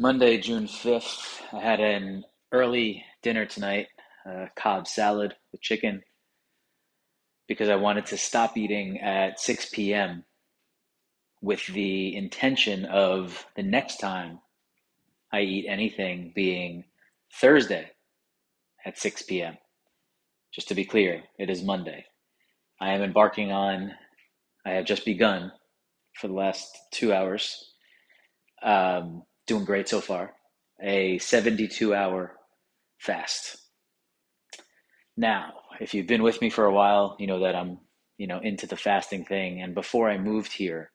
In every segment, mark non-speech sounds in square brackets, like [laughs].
Monday, June 5th, I had an early dinner tonight, uh, Cobb salad with chicken, because I wanted to stop eating at 6 p.m. with the intention of the next time I eat anything being Thursday at 6 p.m. Just to be clear, it is Monday. I am embarking on, I have just begun for the last two hours. Um, doing great so far. A 72 hour fast. Now, if you've been with me for a while, you know that I'm, you know, into the fasting thing. And before I moved here,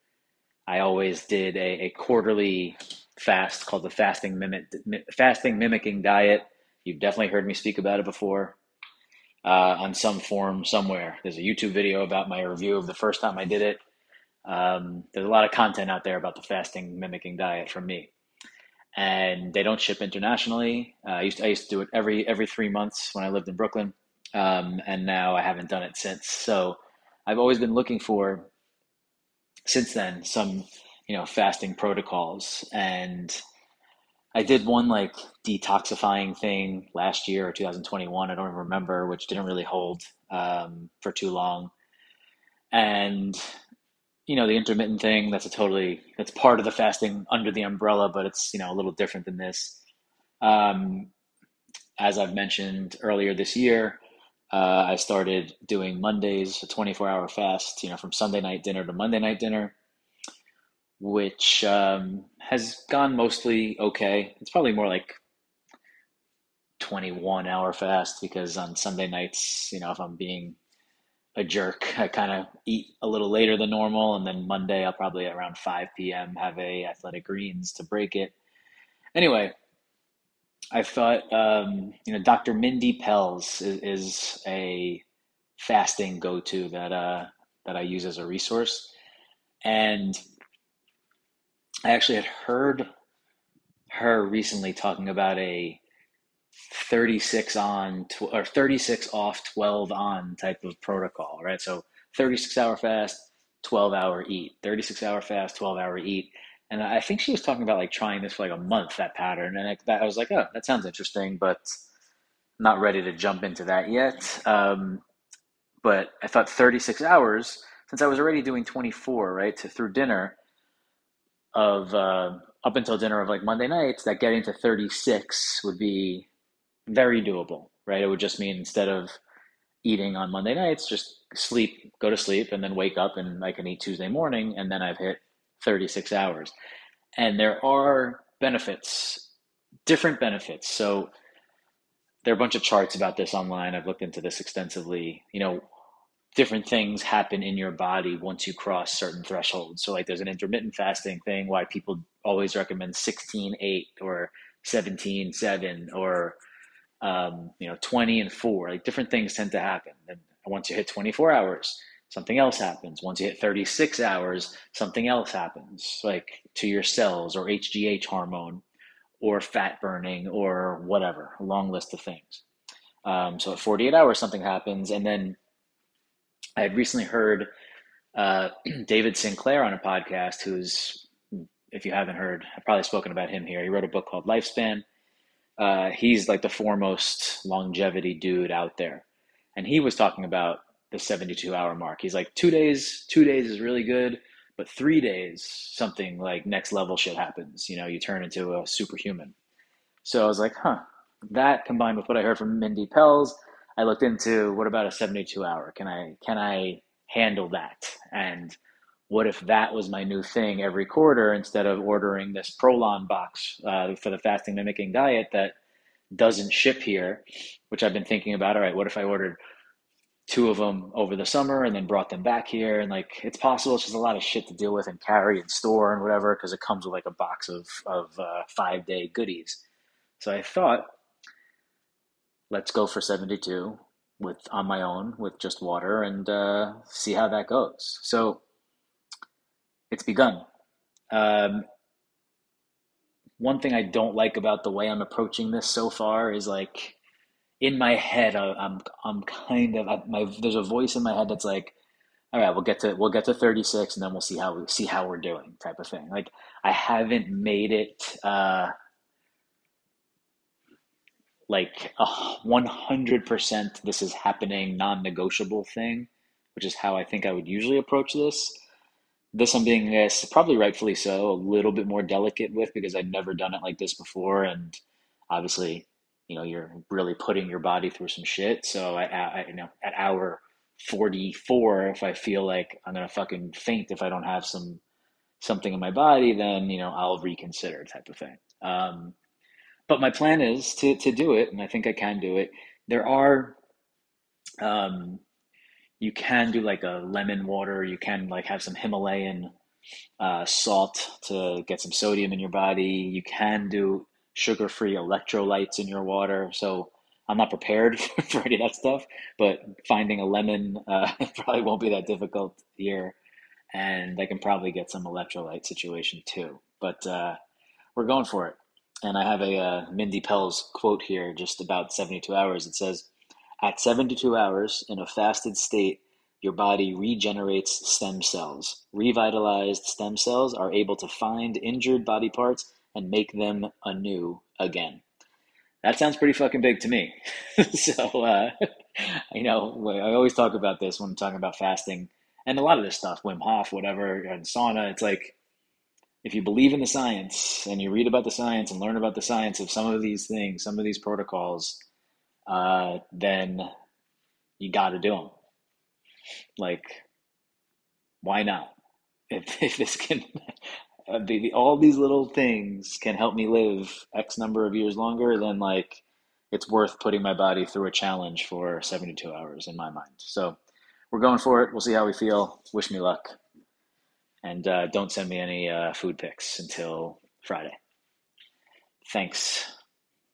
I always did a, a quarterly fast called the fasting mimic fasting mimicking diet. You've definitely heard me speak about it before uh, on some form somewhere. There's a YouTube video about my review of the first time I did it. Um, there's a lot of content out there about the fasting mimicking diet from me and they don't ship internationally. Uh, I used to, I used to do it every every three months when I lived in Brooklyn, um, and now I haven't done it since. So I've always been looking for since then some you know fasting protocols, and I did one like detoxifying thing last year or 2021. I don't remember, which didn't really hold um, for too long, and you know the intermittent thing that's a totally that's part of the fasting under the umbrella but it's you know a little different than this. Um, as i've mentioned earlier this year uh, i started doing mondays a 24 hour fast you know from sunday night dinner to monday night dinner which um, has gone mostly okay. It's probably more like 21 hour fast because on sunday nights you know if i'm being a jerk. [laughs] I kind of eat a little later than normal, and then Monday I'll probably around 5 p.m. have a athletic greens to break it. Anyway, I thought um, you know Dr. Mindy Pelz is, is a fasting go-to that uh, that I use as a resource, and I actually had heard her recently talking about a 36 on tw- or 36 off 12 on type of protocol right? So 36 hour fast 12 hour eat 36 hour fast 12 hour eat. And i think she was talking about like trying this for like a month that pattern. And I, I was like oh that sounds interesting but not ready to jump into that yet. Um, but i thought 36 hours since i was already doing 24 right to through dinner of uh, up until dinner of like monday nights that getting to 36 would be very doable, right? It would just mean instead of eating on Monday nights, just sleep, go to sleep, and then wake up and I can eat Tuesday morning, and then I've hit 36 hours. And there are benefits, different benefits. So there are a bunch of charts about this online. I've looked into this extensively. You know, different things happen in your body once you cross certain thresholds. So, like, there's an intermittent fasting thing why people always recommend 16 8 or 17 7 or um, you know, 20 and four, like different things tend to happen. And once you hit 24 hours, something else happens. Once you hit 36 hours, something else happens, like to your cells or HGH hormone or fat burning or whatever, a long list of things. Um, so at 48 hours, something happens. And then I had recently heard uh, [clears throat] David Sinclair on a podcast, who's, if you haven't heard, I've probably spoken about him here. He wrote a book called Lifespan uh, he's like the foremost longevity dude out there. And he was talking about the 72 hour mark. He's like, two days, two days is really good, but three days, something like next level shit happens. You know, you turn into a superhuman. So I was like, huh, that combined with what I heard from Mindy Pelz, I looked into what about a 72 hour? Can I, can I handle that? And what if that was my new thing every quarter instead of ordering this Prolon box uh, for the fasting mimicking diet that doesn't ship here, which I've been thinking about. All right, what if I ordered two of them over the summer and then brought them back here? And like, it's possible. It's just a lot of shit to deal with and carry and store and whatever because it comes with like a box of of uh, five day goodies. So I thought, let's go for seventy two with on my own with just water and uh, see how that goes. So it's begun. Um, one thing I don't like about the way I'm approaching this so far is like in my head, I, I'm I'm kind of I, my there's a voice in my head that's like, all right, we'll get to we'll get to 36 and then we'll see how we see how we're doing type of thing. Like I haven't made it uh, like a 100% this is happening non-negotiable thing, which is how I think I would usually approach this. This I'm being this probably rightfully so, a little bit more delicate with because I'd never done it like this before, and obviously, you know, you're really putting your body through some shit. So I, I you know, at hour 44, if I feel like I'm gonna fucking faint if I don't have some something in my body, then you know I'll reconsider type of thing. Um, but my plan is to to do it, and I think I can do it. There are, um, you can do like a lemon water. You can like have some Himalayan uh, salt to get some sodium in your body. You can do sugar-free electrolytes in your water. So I'm not prepared [laughs] for any of that stuff, but finding a lemon uh, [laughs] probably won't be that difficult here, and I can probably get some electrolyte situation too. But uh, we're going for it. And I have a uh, Mindy Pelz quote here just about 72 hours. It says, At 72 hours in a fasted state, your body regenerates stem cells. Revitalized stem cells are able to find injured body parts and make them anew again. That sounds pretty fucking big to me. [laughs] so, uh, [laughs] you know, I always talk about this when I'm talking about fasting and a lot of this stuff, Wim Hof, whatever, and sauna. It's like, if you believe in the science and you read about the science and learn about the science of some of these things, some of these protocols, uh, then you got to do them. Like, why not? [laughs] If, if this can, be, all these little things can help me live X number of years longer, then like it's worth putting my body through a challenge for 72 hours in my mind. So we're going for it. We'll see how we feel. Wish me luck. And uh, don't send me any uh, food pics until Friday. Thanks.